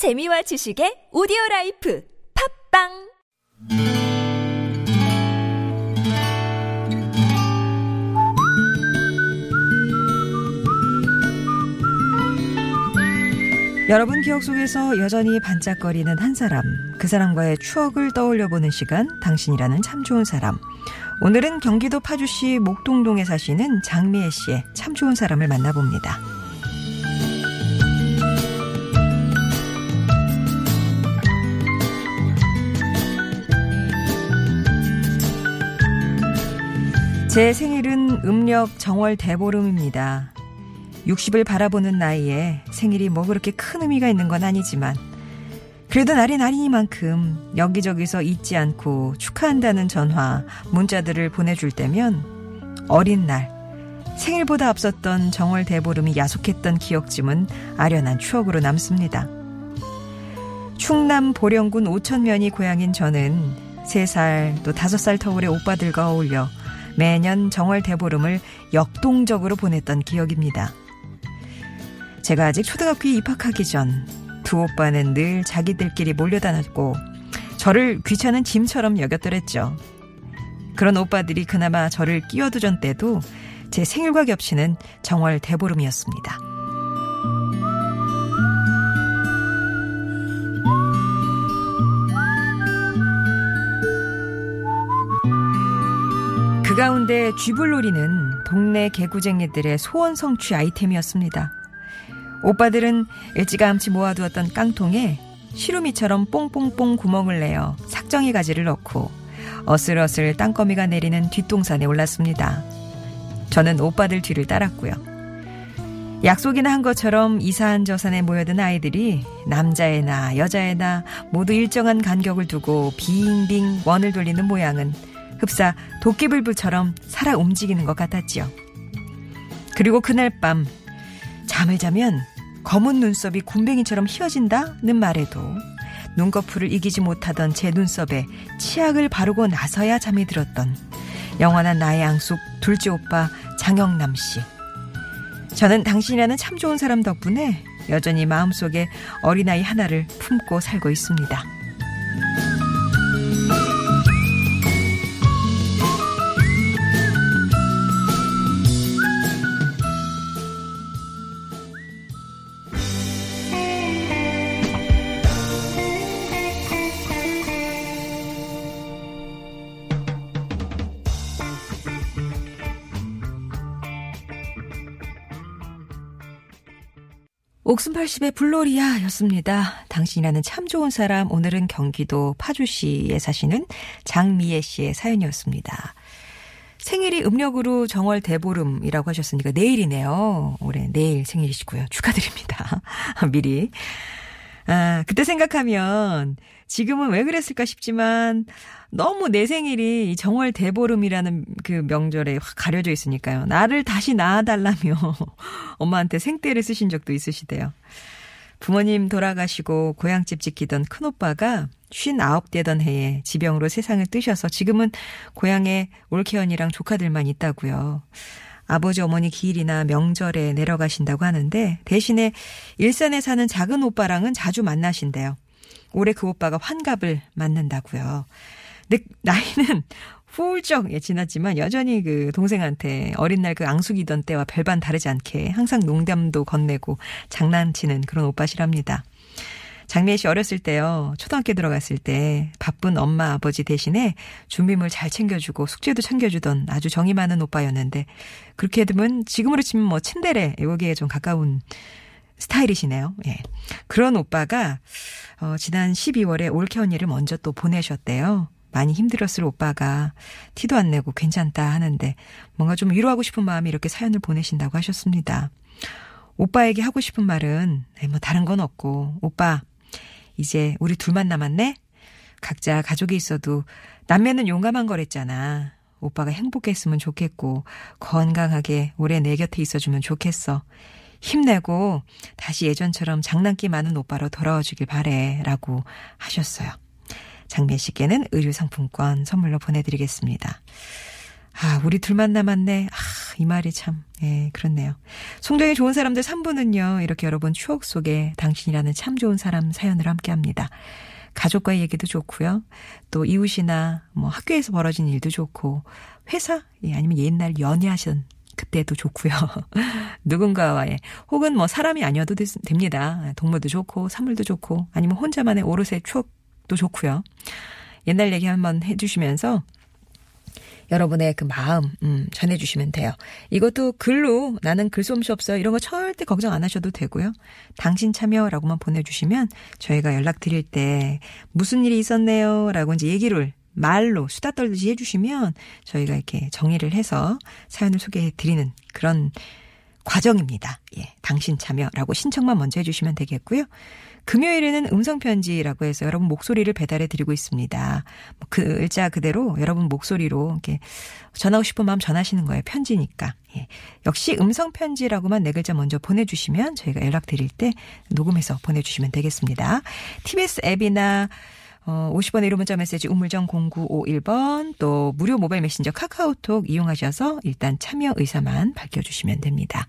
재미와 지식의 오디오 라이프 팟빵 여러분 기억 속에서 여전히 반짝거리는 한 사람, 그 사람과의 추억을 떠올려 보는 시간, 당신이라는 참 좋은 사람. 오늘은 경기도 파주시 목동동에 사시는 장미애 씨의 참 좋은 사람을 만나봅니다. 제 생일은 음력 정월 대보름입니다. 60을 바라보는 나이에 생일이 뭐 그렇게 큰 의미가 있는 건 아니지만 그래도 날이 날이니만큼 여기저기서 잊지 않고 축하한다는 전화, 문자들을 보내줄 때면 어린 날, 생일보다 앞섰던 정월 대보름이 야속했던 기억쯤은 아련한 추억으로 남습니다. 충남 보령군 오천면이 고향인 저는 3살 또 5살 터울의 오빠들과 어울려 매년 정월 대보름을 역동적으로 보냈던 기억입니다. 제가 아직 초등학교에 입학하기 전 두 오빠는 늘 자기들끼리 몰려다녔고 저를 귀찮은 짐처럼 여겼더랬죠. 그런 오빠들이 그나마 저를 끼워두던 때도 제 생일과 겹치는 정월 대보름이었습니다. 가운데 쥐불놀이는 동네 개구쟁이들의 소원 성취 아이템이었습니다. 오빠들은 일찌감치 모아두었던 깡통에 시루미처럼 뽕뽕뽕 구멍을 내어 삭정이 가지를 넣고 어슬어슬 땅거미가 내리는 뒷동산에 올랐습니다. 저는 오빠들 뒤를 따랐고요. 약속이나 한 것처럼 이사한 저산에 모여든 아이들이 남자애나 여자애나 모두 일정한 간격을 두고 빙빙 원을 돌리는 모양은 흡사 도끼불불처럼 살아 움직이는 것 같았지요. 그리고 그날 밤 잠을 자면 검은 눈썹이 곰뱅이처럼 휘어진다는 말에도 눈꺼풀을 이기지 못하던 제 눈썹에 치약을 바르고 나서야 잠이 들었던 영원한 나의 앙숙 둘째 오빠 장영남 씨. 저는 당신이라는 참 좋은 사람 덕분에 여전히 마음속에 어린아이 하나를 품고 살고 있습니다. 옥순 80의 블로리아 였습니다. 당신이라는 참 좋은 사람, 오늘은 경기도 파주시에 사시는 장미애 씨의 사연이었습니다. 생일이 음력으로 정월 대보름이라고 하셨으니까 내일이네요. 올해 내일 생일이시고요. 축하드립니다. 미리. 아, 그때 생각하면 지금은 왜 그랬을까 싶지만 너무 내 생일이 정월 대보름이라는 그 명절에 확 가려져 있으니까요. 나를 다시 낳아달라며 엄마한테 생떼를 쓰신 적도 있으시대요. 부모님 돌아가시고 고향집 지키던 큰오빠가 59되던 해에 지병으로 세상을 뜨셔서 지금은 고향에 올케언이랑 조카들만 있다고요. 아버지 어머니 기일이나 명절에 내려가신다고 하는데 대신에 일산에 사는 작은 오빠랑은 자주 만나신대요. 올해 그 오빠가 환갑을 맞는다고요. 근데 나이는 훌쩍 예, 지났지만 여전히 그 동생한테 어린 날 그 앙숙이던 때와 별반 다르지 않게 항상 농담도 건네고 장난치는 그런 오빠시랍니다. 장미애 씨 어렸을 때요. 초등학교 들어갔을 때 바쁜 엄마 아버지 대신에 준비물 잘 챙겨주고 숙제도 챙겨주던 아주 정이 많은 오빠였는데 그렇게 되면 지금으로 치면 뭐 친데레 여기에 좀 가까운 스타일이시네요. 예. 그런 오빠가 어 지난 12월에 올케 언니를 먼저 또 보내셨대요. 많이 힘들었을 오빠가 티도 안 내고 괜찮다 하는데 뭔가 좀 위로하고 싶은 마음이 이렇게 사연을 보내신다고 하셨습니다. 오빠에게 하고 싶은 말은 네, 뭐 다른 건 없고 오빠 이제 우리 둘만 남았네? 각자 가족이 있어도 남매는 용감한 거랬잖아. 오빠가 행복했으면 좋겠고 건강하게 오래 내 곁에 있어주면 좋겠어. 힘내고 다시 예전처럼 장난기 많은 오빠로 돌아와 주길 바래 라고 하셨어요. 장미 씨께는 의류 상품권 선물로 보내드리겠습니다. 아, 우리 둘만 남았네. 아, 이 말이 참, 예, 그렇네요. 송정의 좋은 사람들 3부는요, 이렇게 여러분 추억 속에 당신이라는 참 좋은 사람 사연을 함께 합니다. 가족과의 얘기도 좋고요. 또 이웃이나 뭐 학교에서 벌어진 일도 좋고, 회사, 예, 아니면 옛날 연애하신 그때도 좋고요. 누군가와의 혹은 뭐 사람이 아니어도 됩니다. 동물도 좋고 사물도 좋고 아니면 혼자만의 오롯의 추억도 좋고요. 옛날 얘기 한번 해주시면서 여러분의 그 마음 음, 전해주시면 돼요. 이것도 글로 나는 글솜씨 없어요. 이런 거 절대 걱정 안 하셔도 되고요. 당신 참여라고만 보내주시면 저희가 연락 드릴 때 무슨 일이 있었네요. 라고 이제 얘기를 말로 수다 떨듯이 해주시면 저희가 이렇게 정리를 해서 사연을 소개해 드리는 그런 과정입니다. 예, 당신 참여라고 신청만 먼저 해주시면 되겠고요. 금요일에는 음성편지라고 해서 여러분 목소리를 배달해 드리고 있습니다. 뭐그 글자 그대로 여러분 목소리로 이렇게 전하고 싶은 마음 전하시는 거예요. 편지니까. 예. 역시 음성편지라고만 네 글자 먼저 보내주시면 저희가 연락 드릴 때 녹음해서 보내주시면 되겠습니다. TBS 앱이나 어, 50원의 1호 문자 메시지 우물정 0951번 또 무료 모바일 메신저 카카오톡 이용하셔서 일단 참여 의사만 밝혀주시면 됩니다.